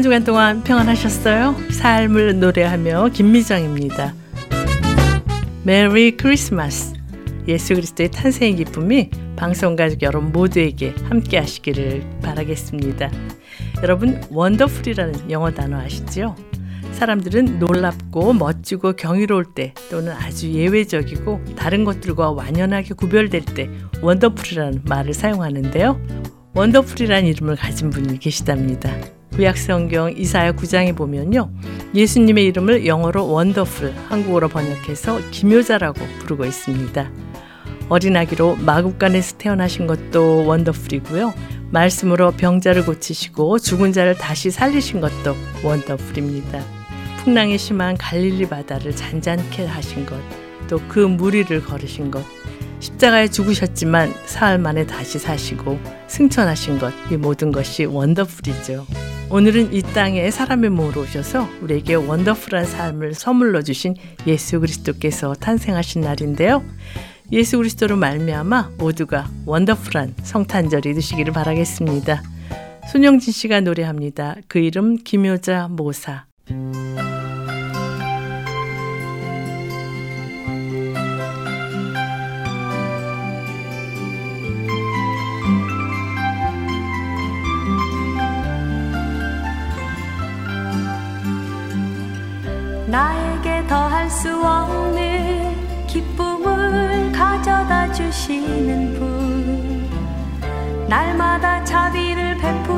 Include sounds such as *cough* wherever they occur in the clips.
한 주간 동안 평안하셨어요? 삶을 노래하며 김미정입니다. Merry Christmas 예수 그리스도의 탄생의 기쁨이 방송 가족 여러분 모두에게 함께 하시기를 바라겠습니다. 여러분 wonderful이라는 영어 단어 아시죠? 사람들은 놀랍고 멋지고 경이로울 때 또는 아주 예외적이고 다른 것들과 완연하게 구별될 때 wonderful이라는 말을 사용하는데요. 원더풀이라는 이름을 가진 분이 계시답니다. 구약성경 이사야 9장에 보면요. 예수님의 이름을 영어로 원더풀, 한국어로 번역해서 기묘자라고 부르고 있습니다. 어린아기로 마국간에서 태어나신 것도 원더풀이고요. 말씀으로 병자를 고치시고 죽은 자를 다시 살리신 것도 원더풀입니다. 풍랑이 심한 갈릴리 바다를 잔잔케 하신 것, 또 그 무리를 걸으신 것, 십자가에 죽으셨지만 사흘 만에 다시 사시고 승천하신 것, 이 모든 것이 원더풀이죠. 오늘은 이 땅에 사람의 몸으로 오셔서 우리에게 원더풀한 삶을 선물로 주신 예수 그리스도께서 탄생하신 날인데요. 예수 그리스도로 말미암아 모두가 원더풀한 성탄절이 되시기를 바라겠습니다. 손영진 씨가 노래합니다. 그 이름 김효자 모사. 나에게 더할 수 없는 기쁨을 가져다 주시는 분. 날마다 자비를 베푸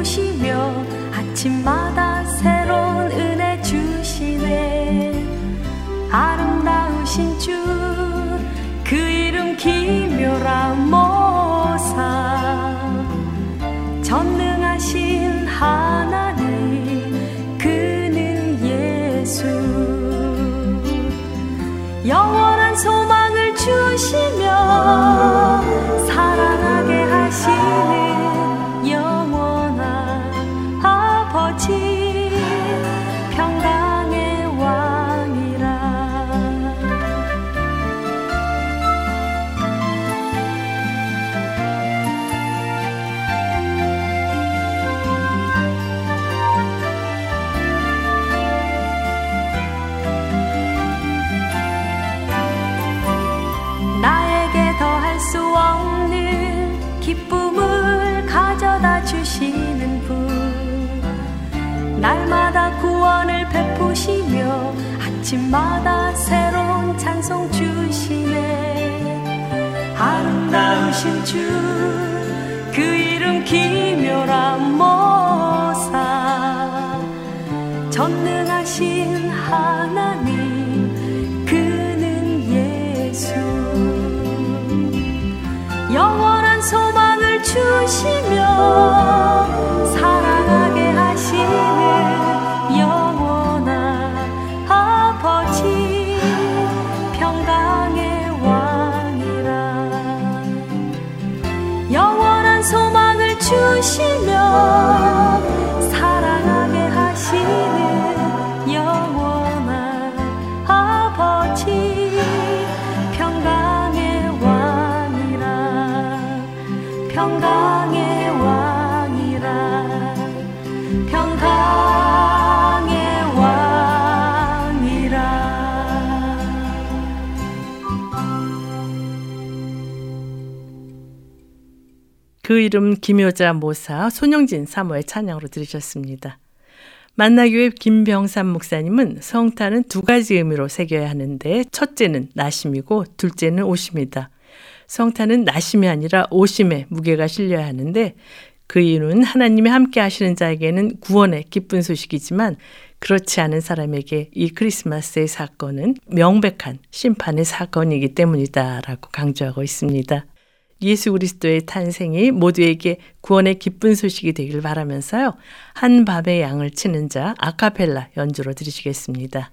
베푸시며 아침마다 새로운 찬송 주시네. 아름다우신 주 그 이름 기묘라 모사. 전능하신 하나님 그는 예수. 영원한 소망을 주시며 그 이름 김효자 모사 손영진 사모의 찬양으로 들으셨습니다. 만나교회 김병삼 목사님은 성탄은 두 가지 의미로 새겨야 하는데 첫째는 나심이고 둘째는 오심이다. 성탄은 나심이 아니라 오심에 무게가 실려야 하는데 그 이유는 하나님이 함께 하시는 자에게는 구원의 기쁜 소식이지만 그렇지 않은 사람에게 이 크리스마스의 사건은 명백한 심판의 사건이기 때문이다라고 강조하고 있습니다. 예수 그리스도의 탄생이 모두에게 구원의 기쁜 소식이 되길 바라면서요. 한 밤의 양을 치는 자 아카펠라 연주로 들으시겠습니다.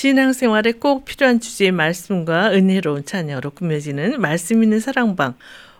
신앙생활에 꼭 필요한 주제의 말씀과 은혜로운 찬양으로 꾸며지는 말씀 있는 사랑방.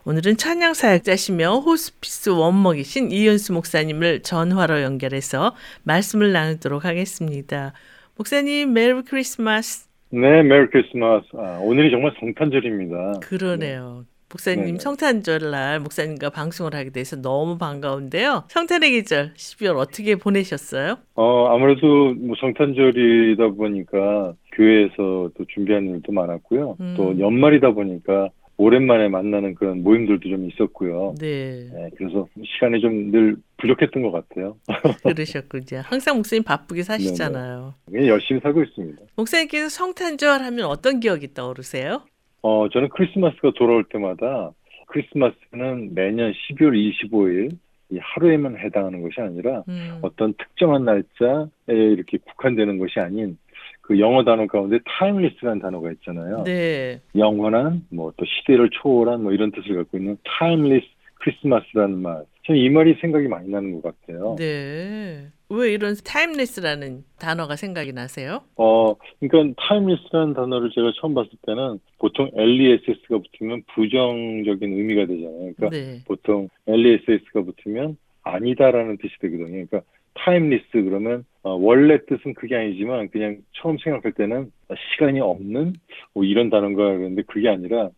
오늘은 찬양 사역자시며 호스피스 원목이신 이은수 목사님을 전화로 연결해서 말씀을 나누도록 하겠습니다. 목사님 Merry Christmas. 네, Merry Christmas. 아, 오늘이 정말 성탄절입니다. 그러네요. 목사님 네네. 성탄절 날 목사님과 방송을 하게 돼서 너무 반가운데요. 성탄의 계절 12월 어떻게 보내셨어요? 어, 아무래도 뭐 성탄절이다 보니까 교회에서 또 준비하는 일도 많았고요. 음. 또 연말이다 보니까 오랜만에 만나는 그런 모임들도 좀 있었고요. 네, 네, 그래서 시간이 좀 늘 부족했던 것 같아요. *laughs* 그러셨군요. 항상 목사님 바쁘게 사시잖아요. 그냥 열심히 살고 있습니다. 목사님께서 성탄절 하면 어떤 기억이 떠오르세요? 어, 저는 크리스마스가 돌아올 때마다 크리스마스는 매년 12월 25일 이 하루에만 해당하는 것이 아니라 음, 어떤 특정한 날짜에 이렇게 국한되는 것이 아닌 그 영어 단어 가운데 timeless라는 단어가 있잖아요. 네, 영원한 뭐 또 시대를 초월한 뭐 이런 뜻을 갖고 있는 timeless Christmas라는 말. 저는 이 말이 생각이 많이 나는 것 같아요. 네. 왜 이런 timeless라는 단어가 생각이 나세요? 어, 그러니까 timeless라는 단어를 제가 처음 봤을 때는 보통 LESS가 붙으면 부정적인 의미가 되잖아요. 그러니까 네, 보통 LESS가 붙으면 아니다라는 뜻이 되거든요. 그러니까 timeless 그러면 어, 원래 뜻은 그게 아니지만 그냥 처음 생각할 때는 시간이 없는 뭐 이런 단어인가 그랬는데 그게 아니라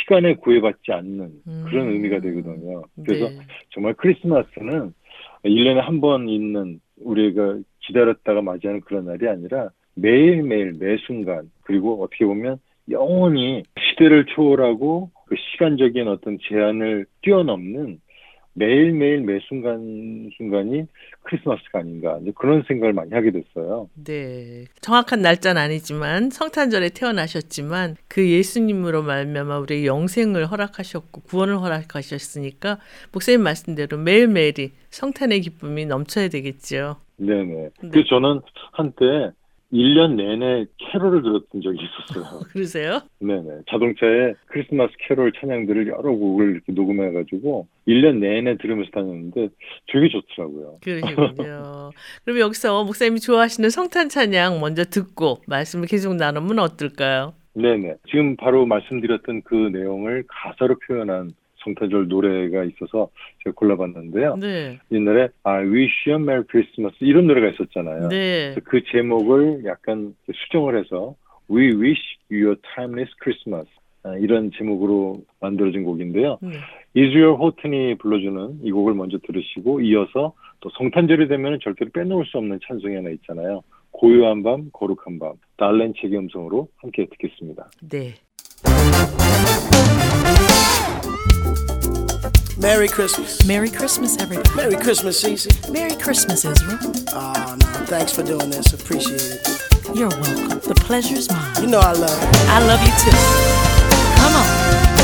시간에 구애받지 않는 그런 음. 의미가 되거든요. 그래서 네. 정말 크리스마스는 1년에 한 번 있는 우리가 기다렸다가 맞이하는 그런 날이 아니라 매일매일 매 순간 그리고 어떻게 보면 영원히 시대를 초월하고 그 시간적인 어떤 제한을 뛰어넘는 매일매일 매 순간 순간이 크리스마스가 아닌가 이제 그런 생각을 많이 하게 됐어요. 네. 정확한 날짜는 아니지만 성탄절에 태어나셨지만 그 예수님으로 말미암아 우리 영생을 허락하셨고 구원을 허락하셨으니까 목사님 말씀대로 매일매일이 성탄의 기쁨이 넘쳐야 되겠죠. 네네. 네. 그래서 저는 한때 1년 내내 캐롤을 들었던 적이 있었어요. 그러세요? 네네. 자동차에 크리스마스 캐롤 찬양들을 여러 곡을 이렇게 녹음해가지고 1년 내내 들으면서 다녔는데 되게 좋더라고요. 그러시군요. *laughs* 그럼 여기서 목사님이 좋아하시는 성탄 찬양 먼저 듣고 말씀을 계속 나누면 어떨까요? 네네. 지금 바로 말씀드렸던 그 내용을 가사로 표현한 성탄절 노래가 있어서 제가 골라봤는데요. 네. 옛날에 I Wish You a Merry Christmas 이런 노래가 있었잖아요. 네. 그 제목을 약간 수정을 해서 We Wish You a Timeless Christmas 아, 이런 제목으로 만들어진 곡인데요. 네. 이즈얼 호튼이 불러주는 이 곡을 먼저 들으시고 이어서 또 성탄절이 되면 절대로 빼놓을 수 없는 찬송이 하나 있잖아요. 고요한 밤, 거룩한 밤, 달렌 책의 음성으로 함께 듣겠습니다. 네. Merry Christmas. Merry Christmas, everybody. Merry Christmas, Cece. Merry Christmas, Israel. Oh, no. Thanks for doing this. Appreciate it. You're welcome. The pleasure's mine. You know I love you. I love you too. Come on.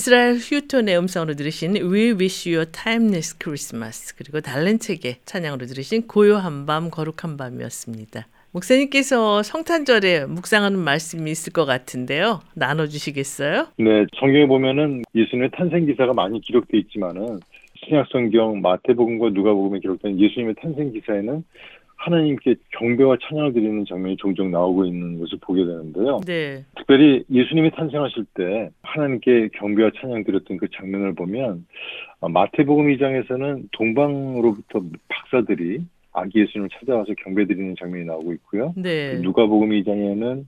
이스라엘 휴톤의 음성으로 들으신 We Wish You a Timeless Christmas 그리고 달렌책의 찬양으로 들으신 고요한 밤 거룩한 밤이었습니다. 목사님께서 성탄절에 묵상하는 말씀이 있을 것 같은데요. 나눠주시겠어요? 네, 성경에 보면은 예수님의 탄생 기사가 많이 기록돼 있지만은 신약 성경 마태복음과 누가복음에 기록된 예수님의 탄생 기사에는 하나님께 경배와 찬양을 드리는 장면이 종종 나오고 있는 것을 보게 되는데요. 네. 특별히 예수님이 탄생하실 때 하나님께 경배와 찬양 드렸던 그 장면을 보면 어, 마태복음 2장에서는 동방으로부터 박사들이 아기 예수님을 찾아와서 경배 드리는 장면이 나오고 있고요. 네. 누가복음 2장에는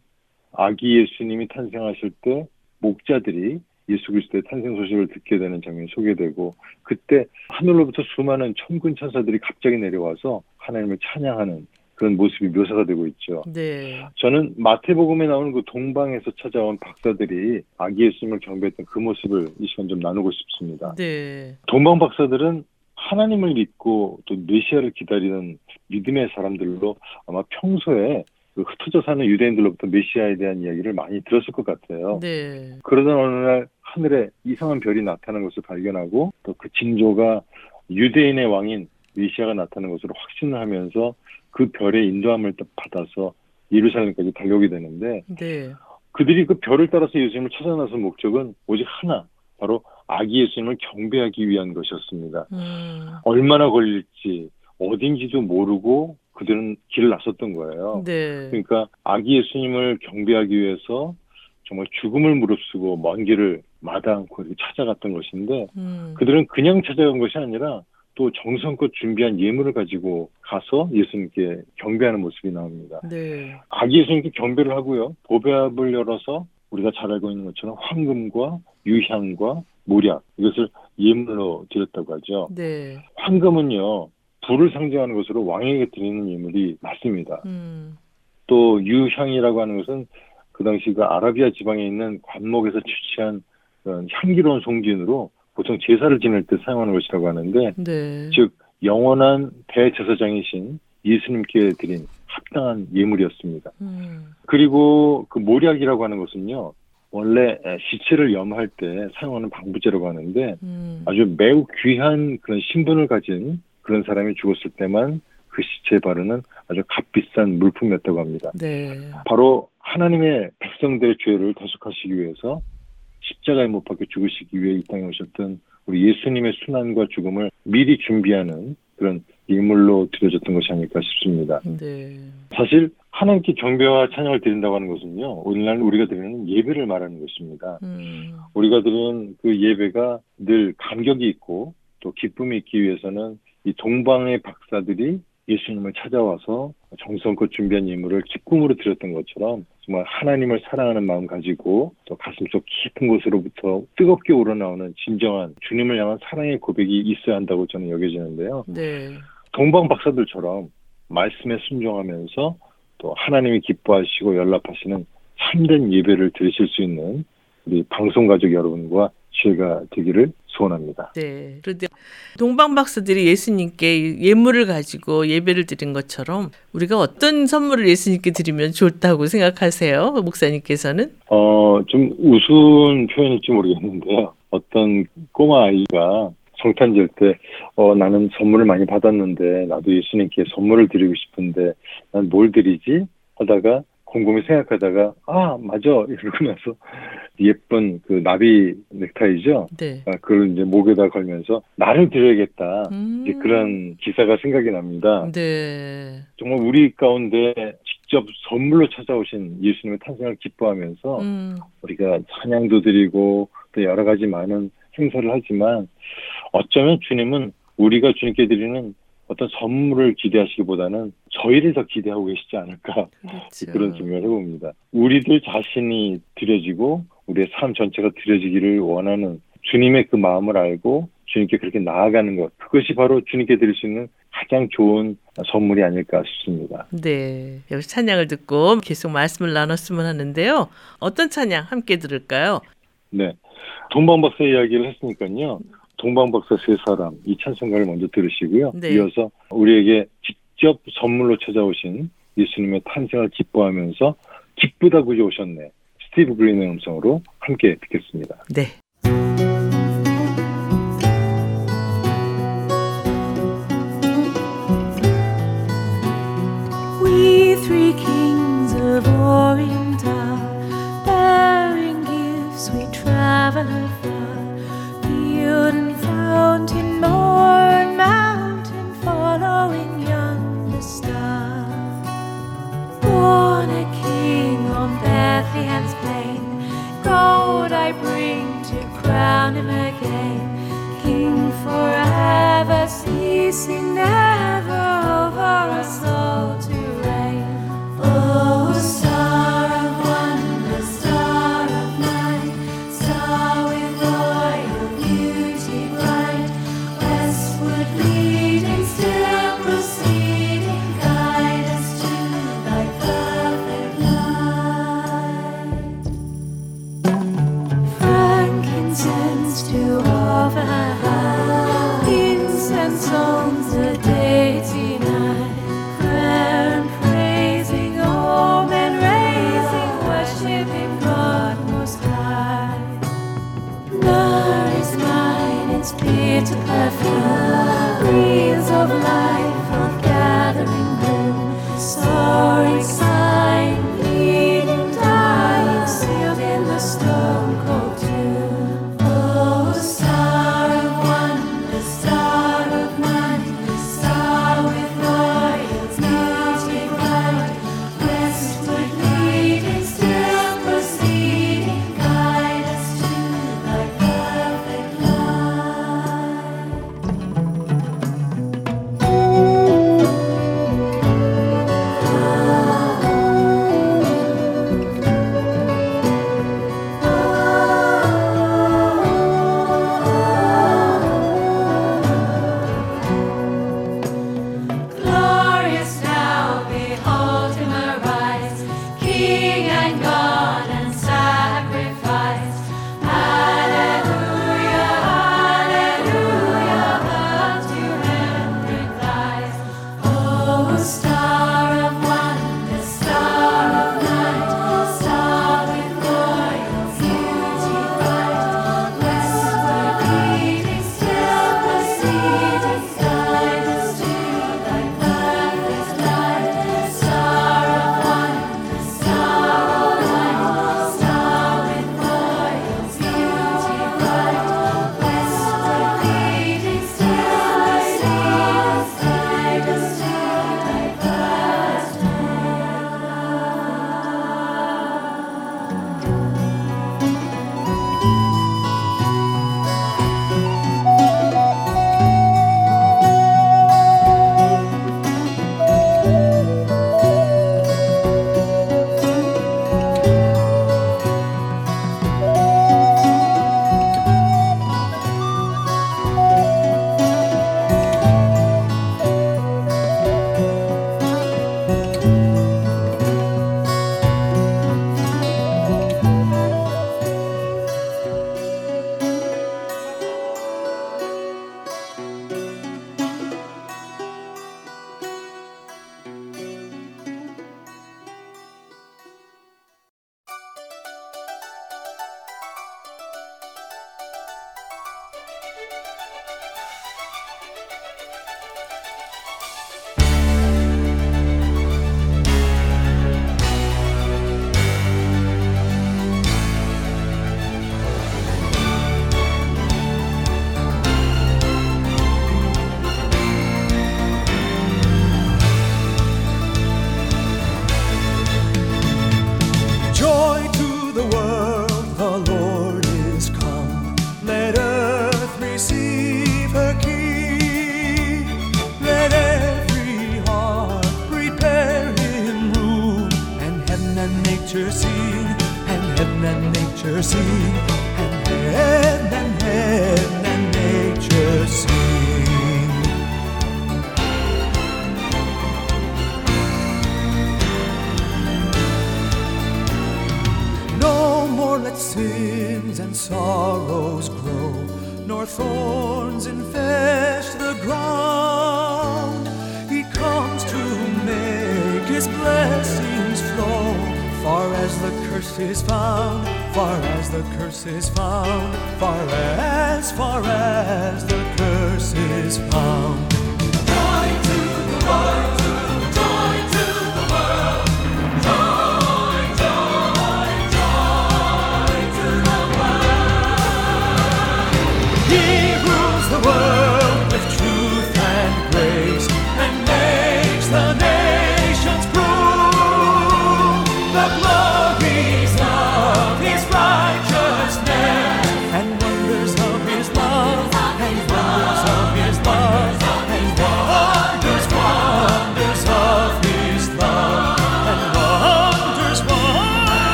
아기 예수님이 탄생하실 때 목자들이 예수 그리스도의 탄생 소식을 듣게 되는 장면이 소개되고 그때 하늘로부터 수많은 천군 천사들이 갑자기 내려와서 하나님을 찬양하는 그런 모습이 묘사가 되고 있죠. 네. 저는 마태복음에 나오는 그 동방에서 찾아온 박사들이 아기 예수님을 경배했던 그 모습을 이 시간 좀 나누고 싶습니다. 네. 동방 박사들은 하나님을 믿고 또 메시아를 기다리는 믿음의 사람들로 아마 평소에 그 흩어져 사는 유대인들로부터 메시아에 대한 이야기를 많이 들었을 것 같아요. 네. 그러던 어느 날 하늘에 이상한 별이 나타나는 것을 발견하고 또 그 징조가 유대인의 왕인 메시아가 나타나는 것으로 확신을 하면서 그 별의 인도함을 받아서 예루살렘까지 달려오게 되는데 네. 그들이 그 별을 따라서 예수님을 찾아 나선 목적은 오직 하나 바로 아기 예수님을 경배하기 위한 것이었습니다. 음. 얼마나 걸릴지 어딘지도 모르고 그들은 길을 나섰던 거예요. 네. 그러니까 아기 예수님을 경배하기 위해서 정말 죽음을 무릅쓰고 먼 길을 마다 않고 이렇게 찾아갔던 것인데 음. 그들은 그냥 찾아간 것이 아니라 또 정성껏 준비한 예물을 가지고 가서 예수님께 경배하는 모습이 나옵니다. 네. 아기 예수님께 경배를 하고요. 보배압을 열어서 우리가 잘 알고 있는 것처럼 황금과 유향과 모략 이것을 예물로 드렸다고 하죠. 네. 황금은요 불을 상징하는 것으로 왕에게 드리는 예물이 맞습니다. 음. 또 유향이라고 하는 것은 그 당시 그 아라비아 지방에 있는 관목에서 취취한 그런 향기로운 송진으로 보통 제사를 지낼 때 사용하는 것이라고 하는데 네. 즉 영원한 대제사장이신 예수님께 드린 합당한 예물이었습니다. 음. 그리고 그 모략이라고 하는 것은요 원래 시체를 염할 때 사용하는 방부제라고 하는데 음. 아주 매우 귀한 그런 신분을 가진 그런 사람이 죽었을 때만 그 시체에 바르는 아주 값비싼 물품이었다고 합니다. 네. 바로 하나님의 백성들의 죄를 대속하시기 위해서 십자가에 못 박혀 죽으시기 위해 이 땅에 오셨던 우리 예수님의 순환과 죽음을 미리 준비하는 그런 예물로 드려졌던 것이 아닐까 싶습니다. 네. 사실 하나님께 경배와 찬양을 드린다고 하는 것은요, 오늘날 우리가 드리는 예배를 말하는 것입니다. 음. 우리가 드리는 그 예배가 늘 감격이 있고 또 기쁨이 있기 위해서는 이 동방의 박사들이 예수님을 찾아와서 정성껏 준비한 예물을 기쁨으로 드렸던 것처럼 정말 하나님을 사랑하는 마음 가지고 또 가슴속 깊은 곳으로부터 뜨겁게 우러나오는 진정한 주님을 향한 사랑의 고백이 있어야 한다고 저는 여겨지는데요. 네. 동방 박사들처럼 말씀에 순종하면서 또 하나님이 기뻐하시고 연락하시는 참된 예배를 드리실 수 있는 우리 방송 가족 여러분과 지혜가 되기를 소원합니다. 네. 그런데 동방 박사들이 예수님께 예물을 가지고 예배를 드린 것처럼 우리가 어떤 선물을 예수님께 드리면 좋다고 생각하세요? 목사님께서는? 어, 좀 우스운 표현일지 모르겠는데요. 어떤 꼬마 아이가 성탄절 때, 어, 나는 선물을 많이 받았는데, 나도 예수님께 선물을 드리고 싶은데, 난 뭘 드리지? 하다가, 곰곰이 생각하다가, 아, 맞아. 이러고 나서, *laughs* 예쁜 그 나비 넥타이죠? 네. 아, 그걸 이제 목에다 걸면서, 나를 드려야겠다. 음. 이제 그런 기사가 생각이 납니다. 네. 정말 우리 가운데 직접 선물로 찾아오신 예수님의 탄생을 기뻐하면서, 음. 우리가 찬양도 드리고 또 여러 가지 많은 행사를 하지만 어쩌면 주님은 우리가 주님께 드리는 어떤 선물을 기대하시기보다는 저희를 더 기대하고 계시지 않을까 그렇죠. 그런 생각을 해봅니다. 우리들 자신이 드려지고 우리의 삶 전체가 드려지기를 원하는 주님의 그 마음을 알고 주님께 그렇게 나아가는 것 그것이 바로 주님께 드릴 수 있는 가장 좋은 선물이 아닐까 싶습니다. 네. 여기서 찬양을 듣고 계속 말씀을 나눴으면 하는데요. 어떤 찬양 함께 들을까요? 네. 동방박사 이야기를 했으니까요. 동방박사 세 사람 이 찬송가를 먼저 들으시고요. 네. 이어서 우리에게 직접 선물로 찾아오신 예수님의 탄생을 기뻐하면서 기쁘다 구여오셨네. 스티브 그린의 음성으로 함께 듣겠습니다. 네.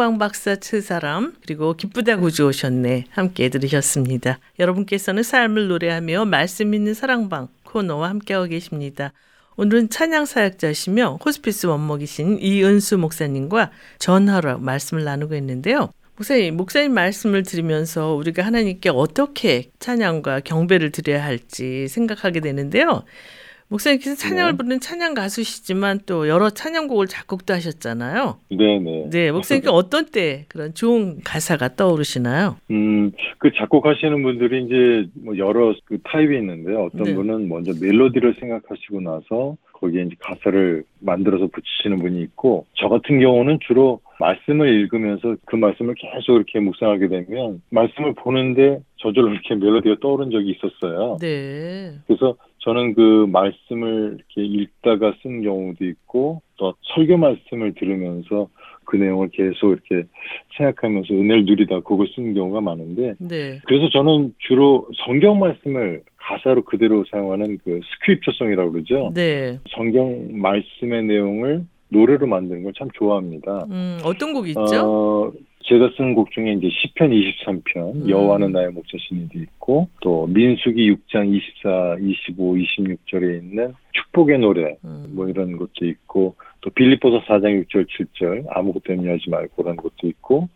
동방박사 칠사람 그리고 기쁘다 구주 오셨네 함께 들으셨습니다. 여러분께서는 삶을 노래하며 말씀 있는 사랑방 코너와 함께하고 계십니다. 오늘은 찬양 사역자시며 호스피스 원목이신 이은수 목사님과 전화로 말씀을 나누고 있는데요. 목사님, 목사님 말씀을 들으면서 우리가 하나님께 어떻게 찬양과 경배를 드려야 할지 생각하게 되는데요. 목사님께서 찬양을 네. 부르는 찬양 가수시지만 또 여러 찬양곡을 작곡도 하셨잖아요. 네네. 네, 목사님께 어떤 때 그런 좋은 가사가 떠오르시나요? 음, 그 작곡하시는 분들이 이제 뭐 여러 그 타입이 있는데요. 어떤 네. 분은 먼저 멜로디를 생각하시고 나서 거기에 이제 가사를 만들어서 붙이시는 분이 있고, 저 같은 경우는 주로 말씀을 읽으면서 그 말씀을 계속 이렇게 묵상하게 되면 말씀을 보는데 저절로 이렇게 멜로디가 떠오른 적이 있었어요. 네. 그래서 저는 그 말씀을 이렇게 읽다가 쓴 경우도 있고 또 설교 말씀을 들으면서 그 내용을 계속 이렇게 생각하면서 은혜를 누리다 그걸 쓴 경우가 많은데 네. 그래서 저는 주로 성경 말씀을 가사로 그대로 사용하는 그 스크립처송이라고 그러죠. 네. 성경 말씀의 내용을 노래로 만드는 걸 참 좋아합니다. 음, 어떤 곡 있죠? 어, 제가 쓴 곡 중에 이제 시편 23편 음. 여호와는 나의 목자신이도 있고 또 민수기 6장 24, 25, 26절에 있는 축복의 노래 음. 뭐 이런 것도 있고 또 빌립보서 4장 6절 7절 아무것도 염려하지 말고라는 것도 있고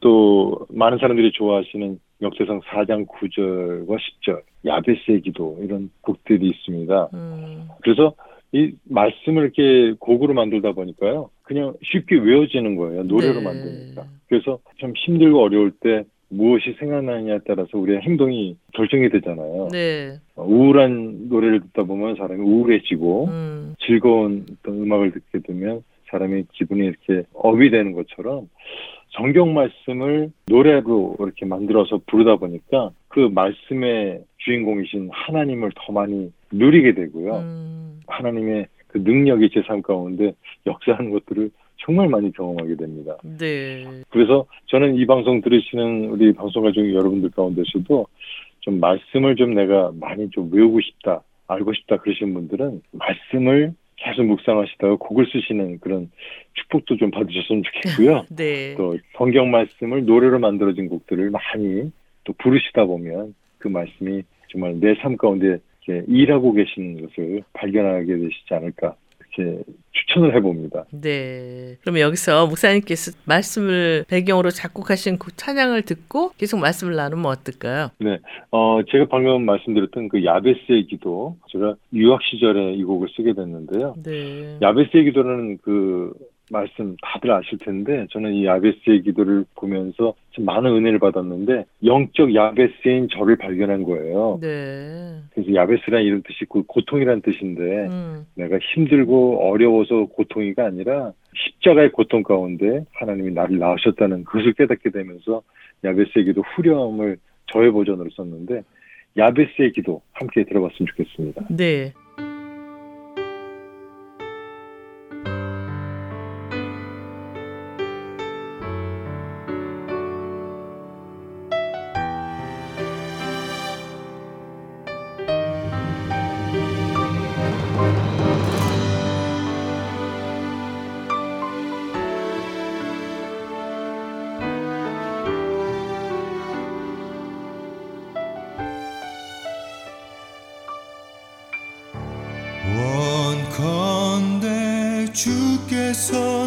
또 많은 사람들이 좋아하시는 역대상 4장 9절과 10절 야베스의 기도 이런 곡들이 있습니다. 음, 그래서 이 말씀을 이렇게 곡으로 만들다 보니까요. 그냥 쉽게 외워지는 거예요. 노래로 네. 만드니까. 그래서 참 힘들고 어려울 때 무엇이 생각나느냐에 따라서 우리의 행동이 결정이 되잖아요. 네. 어, 우울한 노래를 듣다 보면 사람이 우울해지고 음, 즐거운 어떤 음악을 듣게 되면 사람의 기분이 이렇게 업이 되는 것처럼 성경 말씀을 노래로 이렇게 만들어서 부르다 보니까 그 말씀의 주인공이신 하나님을 더 많이 누리게 되고요. 음, 하나님의 그 능력이 제 삶 가운데 역사하는 것들을 정말 많이 경험하게 됩니다. 네. 그래서 저는 이 방송 들으시는 우리 방송 가족 여러분들 가운데서도 좀 말씀을 좀 내가 많이 좀 외우고 싶다, 알고 싶다 그러시는 분들은 말씀을 계속 묵상하시다가 곡을 쓰시는 그런 축복도 좀 받으셨으면 좋겠고요. *laughs* 네. 또 성경 말씀을 노래로 만들어진 곡들을 많이 또 부르시다 보면 그 말씀이 정말 내 삶 가운데 이렇게 일하고 계시는 것을 발견하게 되시지 않을까 이렇게 추천을 해봅니다. 네. 그러면 여기서 목사님께서 말씀을 배경으로 작곡하신 그 찬양을 듣고 계속 말씀을 나누면 어떨까요? 어, 제가 방금 말씀드렸던 그 야베스의 기도, 제가 유학 시절에 이 곡을 쓰게 됐는데요. 네. 야베스의 기도라는 그 말씀 다들 아실 텐데, 저는 이 야베스의 기도를 보면서 참 많은 은혜를 받았는데, 영적 야베스인 저를 발견한 거예요. 네. 그래서 야베스란 이런 뜻이 그 고통이란 뜻인데, 음, 내가 힘들고 어려워서 고통이가 아니라 십자가의 고통 가운데 하나님이 나를 낳으셨다는 그것을 깨닫게 되면서 야베스의 기도 후렴을 저의 버전으로 썼는데 야베스의 기도 함께 들어봤으면 좋겠습니다. 네. 서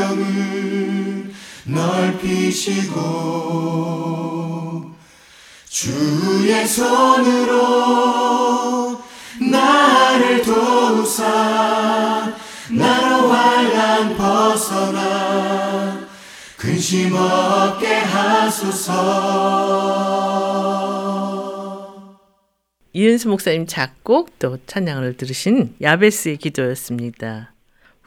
지경을 넓히시고 주의 손으로 나를 도우사 나로 환란 벗어나 근심 없게 하소서 이은수 목사님 작곡 또 찬양을 들으신 야베스의 기도였습니다.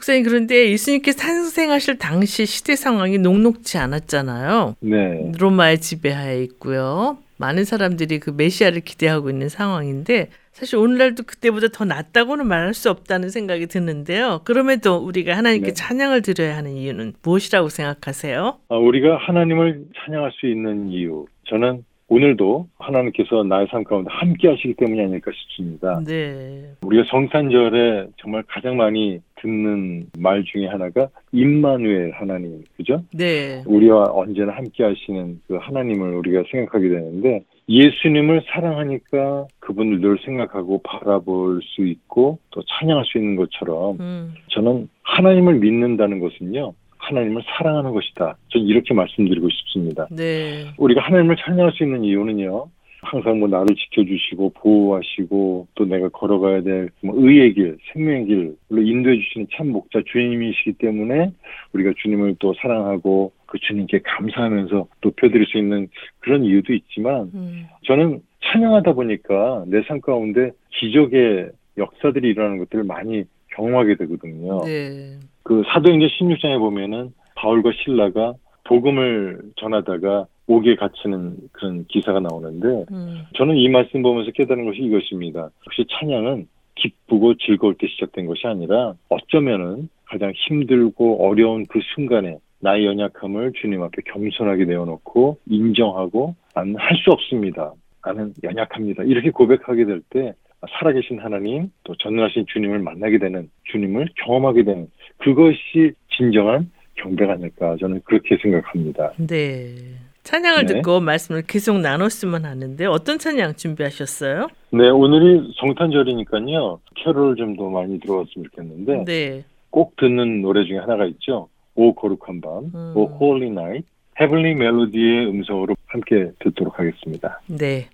목사님 그런데 예수님께서 탄생하실 당시 시대 상황이 녹록지 않았잖아요. 네. 로마의 지배하에 있고요. 많은 사람들이 그 메시아를 기대하고 있는 상황인데 사실 오늘날도 그때보다 더 낫다고는 말할 수 없다는 생각이 드는데요. 그럼에도 우리가 하나님께 네. 찬양을 드려야 하는 이유는 무엇이라고 생각하세요? 아, 우리가 하나님을 찬양할 수 있는 이유, 저는 오늘도 하나님께서 나의 삶 가운데 함께 하시기 때문이 아닐까 싶습니다. 네. 우리가 성탄절에 정말 가장 많이 듣는 말 중에 하나가 임마누엘 하나님, 그죠? 네. 우리와 언제나 함께 하시는 그 하나님을 우리가 생각하게 되는데 예수님을 사랑하니까 그분을 늘 생각하고 바라볼 수 있고 또 찬양할 수 있는 것처럼 음. 저는 하나님을 믿는다는 것은요. 하나님을 사랑하는 것이다. 저는 이렇게 말씀드리고 싶습니다. 네. 우리가 하나님을 찬양할 수 있는 이유는요. 항상 뭐 나를 지켜주시고 보호하시고 또 내가 걸어가야 될 뭐 의의 길, 생명의 길로 인도해 주시는 참 목자 주님이시기 때문에 우리가 주님을 또 사랑하고 그 주님께 감사하면서 높여드릴 수 있는 그런 이유도 있지만 음. 저는 찬양하다 보니까 내 삶 가운데 기적의 역사들이 일어나는 것들을 많이 경험하게 되거든요. 네. 그 사도행전 16장에 보면은 바울과 신라가 복음을 전하다가 옥에 갇히는 그런 기사가 나오는데 음. 저는 이 말씀 보면서 깨달은 것이 이것입니다. 역시 찬양은 기쁘고 즐거울 때 시작된 것이 아니라 어쩌면은 가장 힘들고 어려운 그 순간에 나의 연약함을 주님 앞에 겸손하게 내어놓고 인정하고 나는 할 수 없습니다. 나는 연약합니다. 이렇게 고백하게 될 때 살아계신 하나님 또 전능하신 주님을 만나게 되는 주님을 경험하게 되는 그것이 진정한 경배가 아닐까 저는 그렇게 생각합니다. 네. 찬양을 네. 듣고 말씀을 계속 나눴으면 하는데 어떤 찬양 준비하셨어요? 네, 오늘이 성탄절이니까요. 캐롤 좀 더 많이 들어왔으면 좋겠는데 네. 꼭 듣는 노래 중에 하나가 있죠. 오 거룩한 밤, 음. O Holy Night, Heavenly Melody의 음성으로 함께 듣도록 하겠습니다. 네.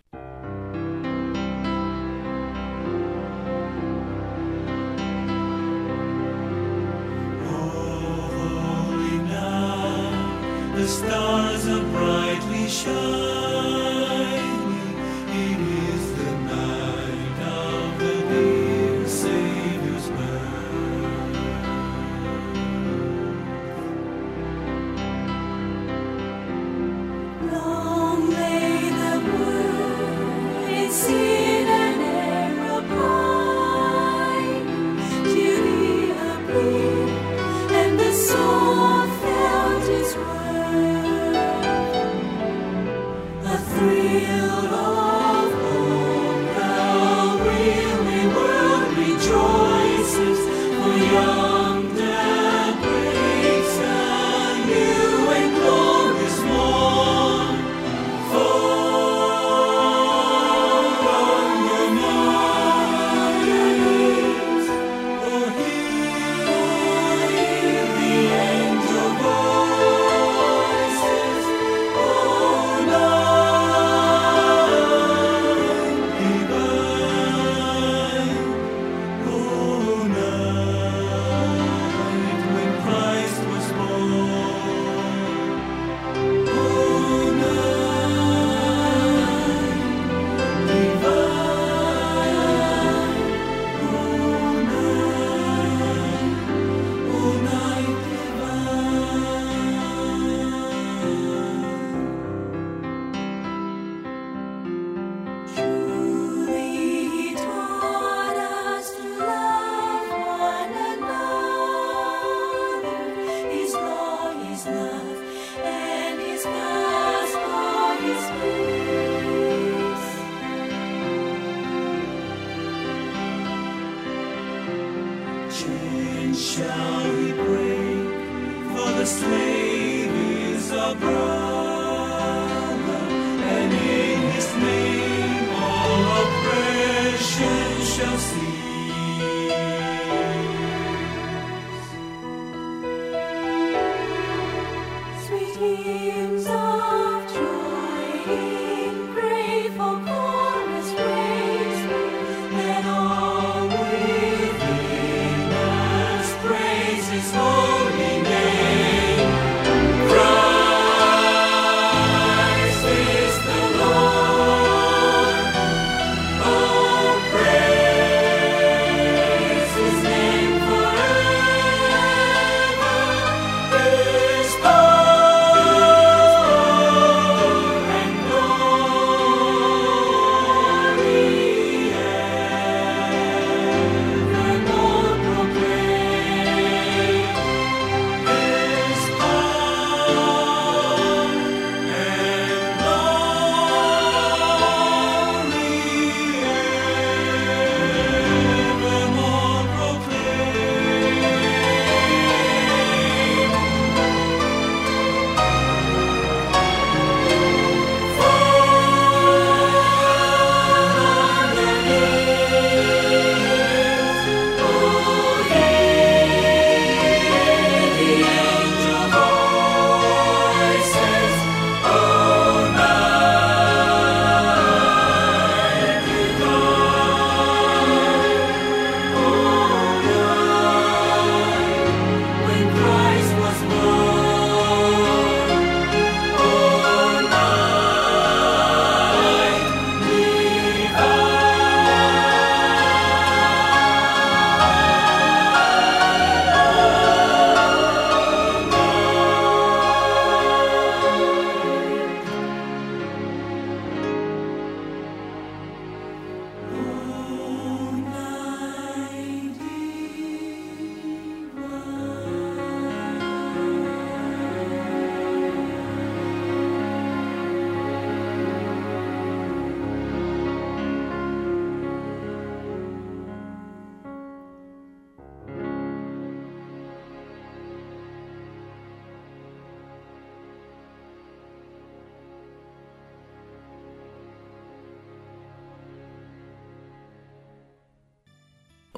The stars are brightly shining.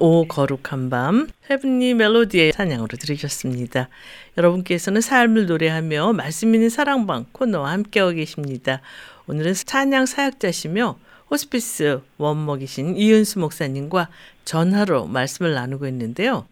오 거룩한 밤 헤븐리 멜로디의 찬양으로 들으셨습니다. 여러분께서는 삶을 노래하며 말씀 있는 사랑방 코너와 함께하고 계십니다. 오늘은 찬양 사역자시며 호스피스 원목이신 이은수 목사님과 전화로 말씀을 나누고 있는데요.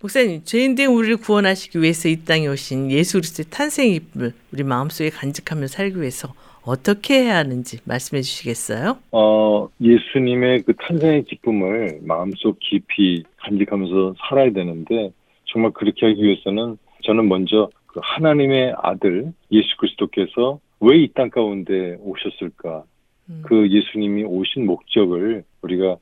목사님, 죄인 된 우리를 구원하시기 위해서 이 땅에 오신 예수 그리스도의 탄생의 기쁨을 우리 마음속에 간직하며 살기 위해서 어떻게 해야 하는지 말씀해 주시겠어요? 어, 예수님의 그 탄생의 기쁨을 마음속 깊이 간직하면서 살아야 되는데 정말 그렇게 하기 위해서는 저는 먼저 그 하나님의 아들 예수 그리스도께서 왜 이 땅 가운데 오셨을까? 음. 그 예수님이 오신 목적을 우리가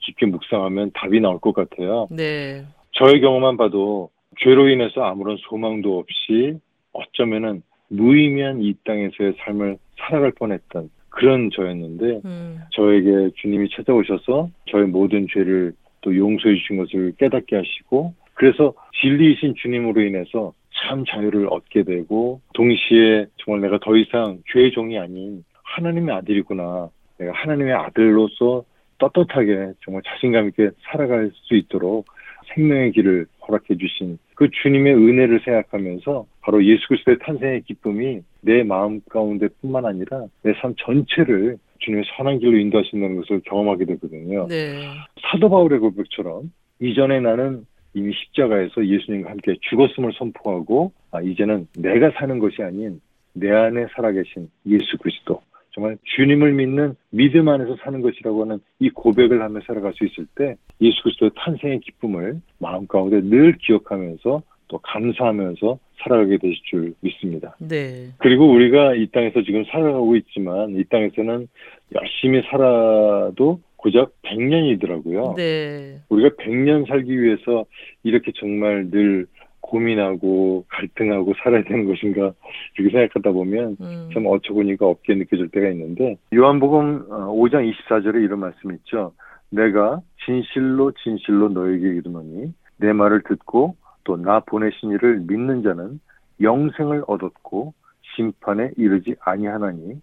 깊게 묵상하면 답이 나올 것 같아요. 네. 저의 경우만 봐도 죄로 인해서 아무런 소망도 없이 어쩌면은 무의미한 이 땅에서의 삶을 살아갈 뻔했던 그런 저였는데 음. 저에게 주님이 찾아오셔서 저의 모든 죄를 또 용서해 주신 것을 깨닫게 하시고 그래서 진리이신 주님으로 인해서 참 자유를 얻게 되고 동시에 정말 내가 더 이상 죄의 종이 아닌 하나님의 아들이구나 내가 하나님의 아들로서 떳떳하게 정말 자신감 있게 살아갈 수 있도록 생명의 길을 허락해 주신 그 주님의 은혜를 생각하면서 바로 예수 그리스도의 탄생의 기쁨이 내 마음 가운데뿐만 아니라 내 삶 전체를 주님의 선한 길로 인도하신다는 것을 경험하게 되거든요. 네. 사도 바울의 고백처럼 이전에 나는 이미 십자가에서 예수님과 함께 죽었음을 선포하고 아, 이제는 내가 사는 것이 아닌 내 안에 살아계신 예수 그리스도 정말 주님을 믿는 믿음 안에서 사는 것이라고 하는 이 고백을 하며 살아갈 수 있을 때 예수 그리스도의 탄생의 기쁨을 마음 가운데 늘 기억하면서 또 감사하면서 살아가게 되실 줄 믿습니다. 네. 그리고 우리가 이 땅에서 지금 살아가고 있지만 이 땅에서는 열심히 살아도 고작 100년이더라고요. 네. 우리가 100년 살기 위해서 이렇게 정말 늘 고민하고 갈등하고 살아야 되는 것인가 이렇게 생각하다 보면 음. 참 어처구니가 없게 느껴질 때가 있는데 요한복음 어, 5장 24절에 이런 말씀이 있죠. 내가 진실로 진실로 너에게 이르노니 내 말을 듣고 또 나 보내신 이를 믿는 자는 영생을 얻었고 심판에 이르지 아니하나니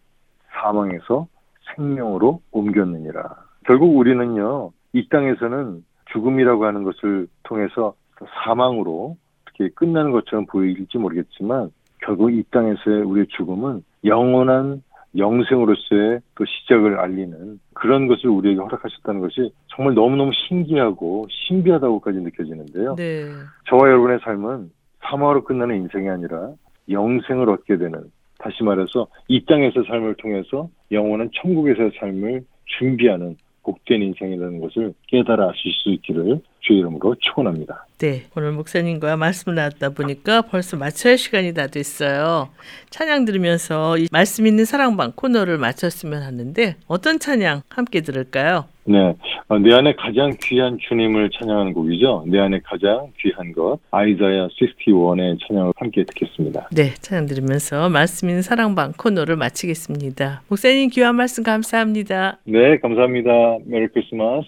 사망에서 생명으로 옮겼느니라. 결국 우리는요, 이 땅에서는 죽음이라고 하는 것을 통해서 사망으로 어떻게 끝나는 것처럼 보일지 모르겠지만 결국 이 땅에서의 우리의 죽음은 영원한 영생으로서의 또 시작을 알리는 그런 것을 우리에게 허락하셨다는 것이 정말 너무너무 신기하고 신비하다고까지 느껴지는데요. 네. 저와 여러분의 삶은 사망으로 끝나는 인생이 아니라 영생을 얻게 되는 다시 말해서 이 땅에서 삶을 통해서 영원한 천국에서의 삶을 준비하는 복된 인생이라는 것을 깨달아 아실 수 있기를 주의 이름으로 축원합니다. 네. 오늘 목사님과 말씀을 나눴다 보니까 벌써 마쳐야 시간이 다 됐어요. 찬양 들으면서 이 말씀 있는 사랑방 코너를 마쳤으면 하는데 어떤 찬양 함께 들을까요? 네, 어, 내 안에 가장 귀한 주님을 찬양하는 곡이죠. 내 안에 가장 귀한 것 아이자야 61의 찬양을 함께 듣겠습니다. 네, 찬양 들으면서 말씀 있는 사랑방 코너를 마치겠습니다. 목사님 귀한 말씀 감사합니다. 네, 감사합니다. 메리 크리스마스.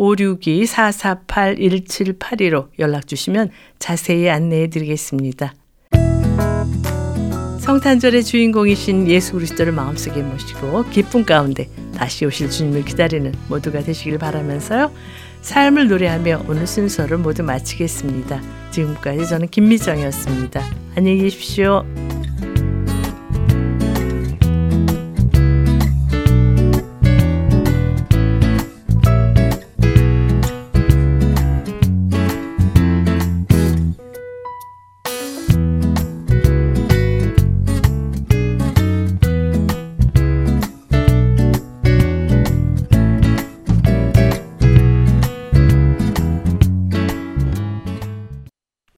562-448-1782로 연락 주시면 자세히 안내해 드리겠습니다. 성탄절의 주인공이신 예수 그리스도를 마음속에 모시고 기쁨 가운데 다시 오실 주님을 기다리는 모두가 되시길 바라면서요. 삶을 노래하며 오늘 순서를 모두 마치겠습니다. 지금까지 저는 김미정이었습니다. 안녕히 계십시오.